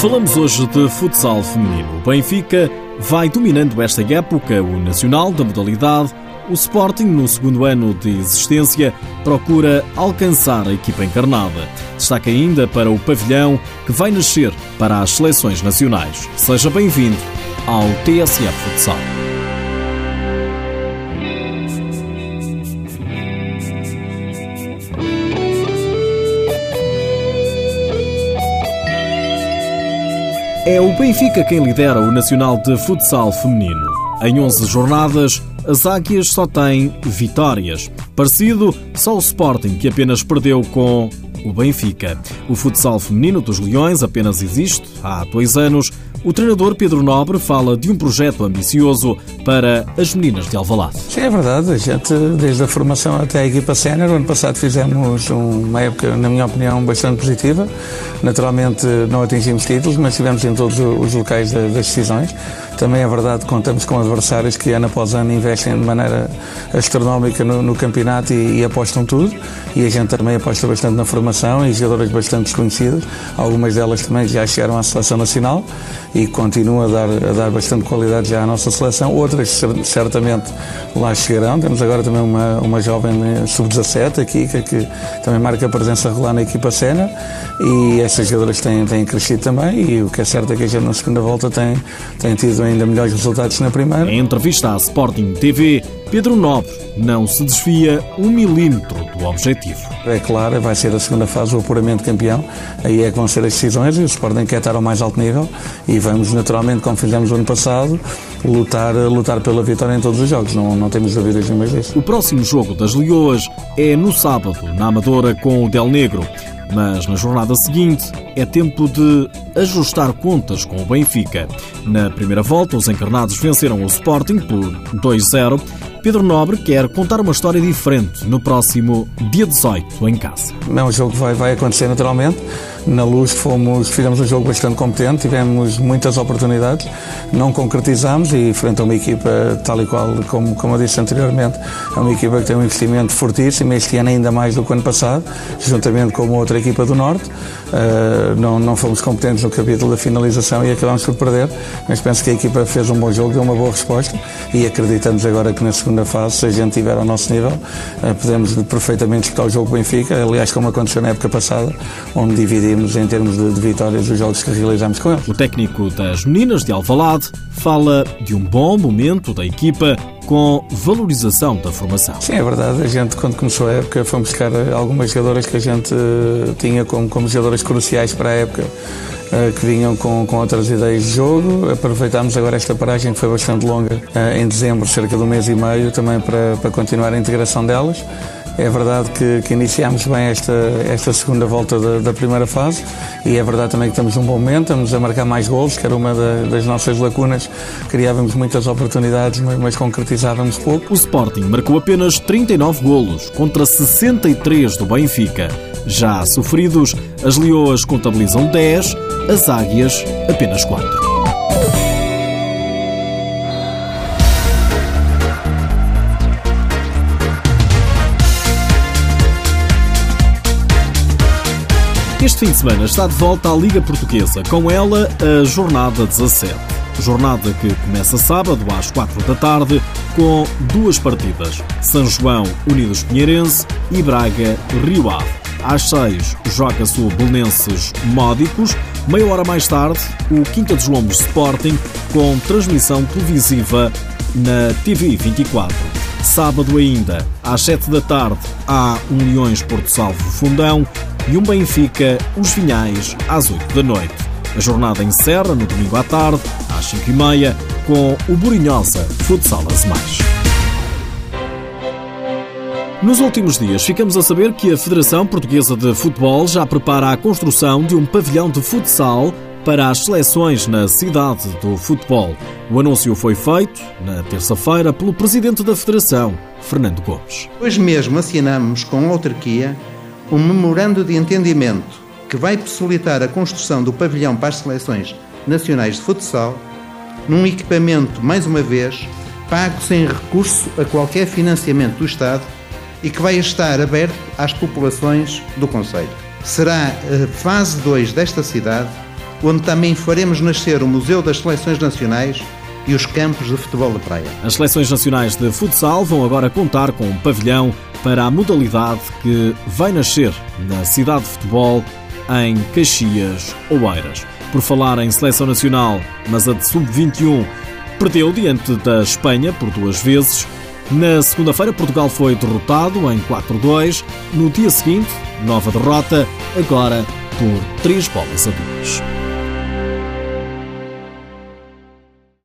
Falamos hoje de futsal feminino. O Benfica vai dominando esta época o nacional da modalidade. O Sporting, no segundo ano de existência, procura alcançar a equipa encarnada. Destaca ainda para o pavilhão que vai nascer para as seleções nacionais. Seja bem-vindo ao TSF Futsal. É o Benfica quem lidera o Nacional de Futsal Feminino. Em 11 jornadas, as Águias só têm vitórias. Parecido, só o Sporting, que apenas perdeu com o Benfica. O futsal feminino dos Leões apenas existe há dois anos o treinador Pedro Nobre fala de um projeto ambicioso para as meninas de Alvalade. Sim, é verdade. A gente, desde a formação até a equipa sénior, ano passado fizemos uma época, na minha opinião, bastante positiva. Naturalmente não atingimos títulos, mas estivemos em todos os locais das decisões. Também é verdade que contamos com adversários que ano após ano investem de maneira astronómica no, no campeonato e, e, apostam tudo. E a gente também aposta bastante na formação e jogadoras bastante desconhecidas. Algumas delas também já chegaram à seleção nacional e continuam a dar, a dar bastante qualidade já à nossa seleção. Outras certamente lá chegarão. Temos agora também uma, uma jovem sub-17 aqui que, que, também marca a presença regular na equipa sénior e essas jogadoras têm, têm crescido também e o que é certo é que a gente na segunda volta tem, tem tido ainda melhores resultados na primeira. Em entrevista à Sporting TV, Pedro Nobre não se desvia um milímetro do objetivo. É claro, vai ser a segunda fase o apuramento campeão, aí é que vão ser as decisões e o Sporting quer estar ao mais alto nível e vamos naturalmente, como fizemos ano passado, lutar, lutar pela vitória em todos os jogos, não, não temos dúvidas nenhuma disso. O próximo jogo das Leoas é no sábado, na Amadora com o Del Negro. Mas na jornada seguinte é tempo de ajustar contas com o Benfica. Na primeira volta, os encarnados venceram o Sporting por 2-0. Pedro Nobre quer contar uma história diferente no próximo dia 18 em casa. É um jogo que vai, vai acontecer naturalmente. Na luz fomos, fizemos um jogo bastante competente, tivemos muitas oportunidades, não concretizamos e frente a uma equipa tal e qual como, como eu disse anteriormente, é uma equipa que tem um investimento fortíssimo, este ano ainda mais do que o ano passado, juntamente com outra equipa do Norte. Uh, não, não fomos competentes no capítulo da finalização e acabamos por perder, mas penso que a equipa fez um bom jogo, deu uma boa resposta e acreditamos agora que na segunda fase, se a gente estiver ao nosso nível, uh, podemos perfeitamente disputar o jogo Benfica, aliás como aconteceu na época passada, onde dividimos em termos de, de vitórias os jogos que realizamos com eles. O técnico das meninas de Alvalade fala de um bom momento da equipa com valorização da formação. Sim, é verdade. A gente, quando começou a época, fomos buscar algumas jogadoras que a gente uh, tinha como, como jogadoras cruciais para a época, uh, que vinham com, com outras ideias de jogo. Aproveitámos agora esta paragem, que foi bastante longa, uh, em dezembro, cerca de um mês e meio, também para, para continuar a integração delas. É verdade que, que iniciamos bem esta, esta segunda volta da, da, primeira fase e é verdade também que estamos num bom momento, estamos a marcar mais gols, que era uma da, das nossas lacunas. Criávamos muitas oportunidades, mas, mas concretizávamos pouco. O Sporting marcou apenas 39 golos contra 63 do Benfica. Já sofridos, as Leoas contabilizam 10, as Águias apenas 4. Este fim de semana está de volta à Liga Portuguesa, com ela a jornada 17. Jornada que começa sábado às 4 da tarde com duas partidas: São João Unidos Pinheirense e Braga Rio Ave. Às 6 joga-se o Belenenses Módicos. Meia hora mais tarde, o Quinta dos Lombos Sporting com transmissão televisiva na TV 24. Sábado ainda, às 7 da tarde, há um Leões Porto Salvo Fundão e um Benfica Os Vinhais às 8 da noite. A jornada encerra no domingo à tarde, às 5 e meia, com o Burinhosa Futsal Mais. Nos últimos dias, ficamos a saber que a Federação Portuguesa de Futebol já prepara a construção de um pavilhão de futsal para as seleções na cidade do futebol. O anúncio foi feito na terça-feira pelo presidente da Federação, Fernando Gomes. Hoje mesmo assinamos com a autarquia um memorando de entendimento que vai possibilitar a construção do pavilhão para as seleções nacionais de futsal, num equipamento, mais uma vez, pago sem recurso a qualquer financiamento do Estado e que vai estar aberto às populações do Conselho. Será a fase 2 desta cidade onde também faremos nascer o Museu das Seleções Nacionais e os campos de futebol de praia. As seleções nacionais de futsal vão agora contar com um pavilhão para a modalidade que vai nascer na cidade de futebol em Caxias ou Eiras. Por falar em seleção nacional, mas a de sub-21 perdeu diante da Espanha por duas vezes. Na segunda-feira, Portugal foi derrotado em 4-2. No dia seguinte, nova derrota, agora por 3 bolas a 2.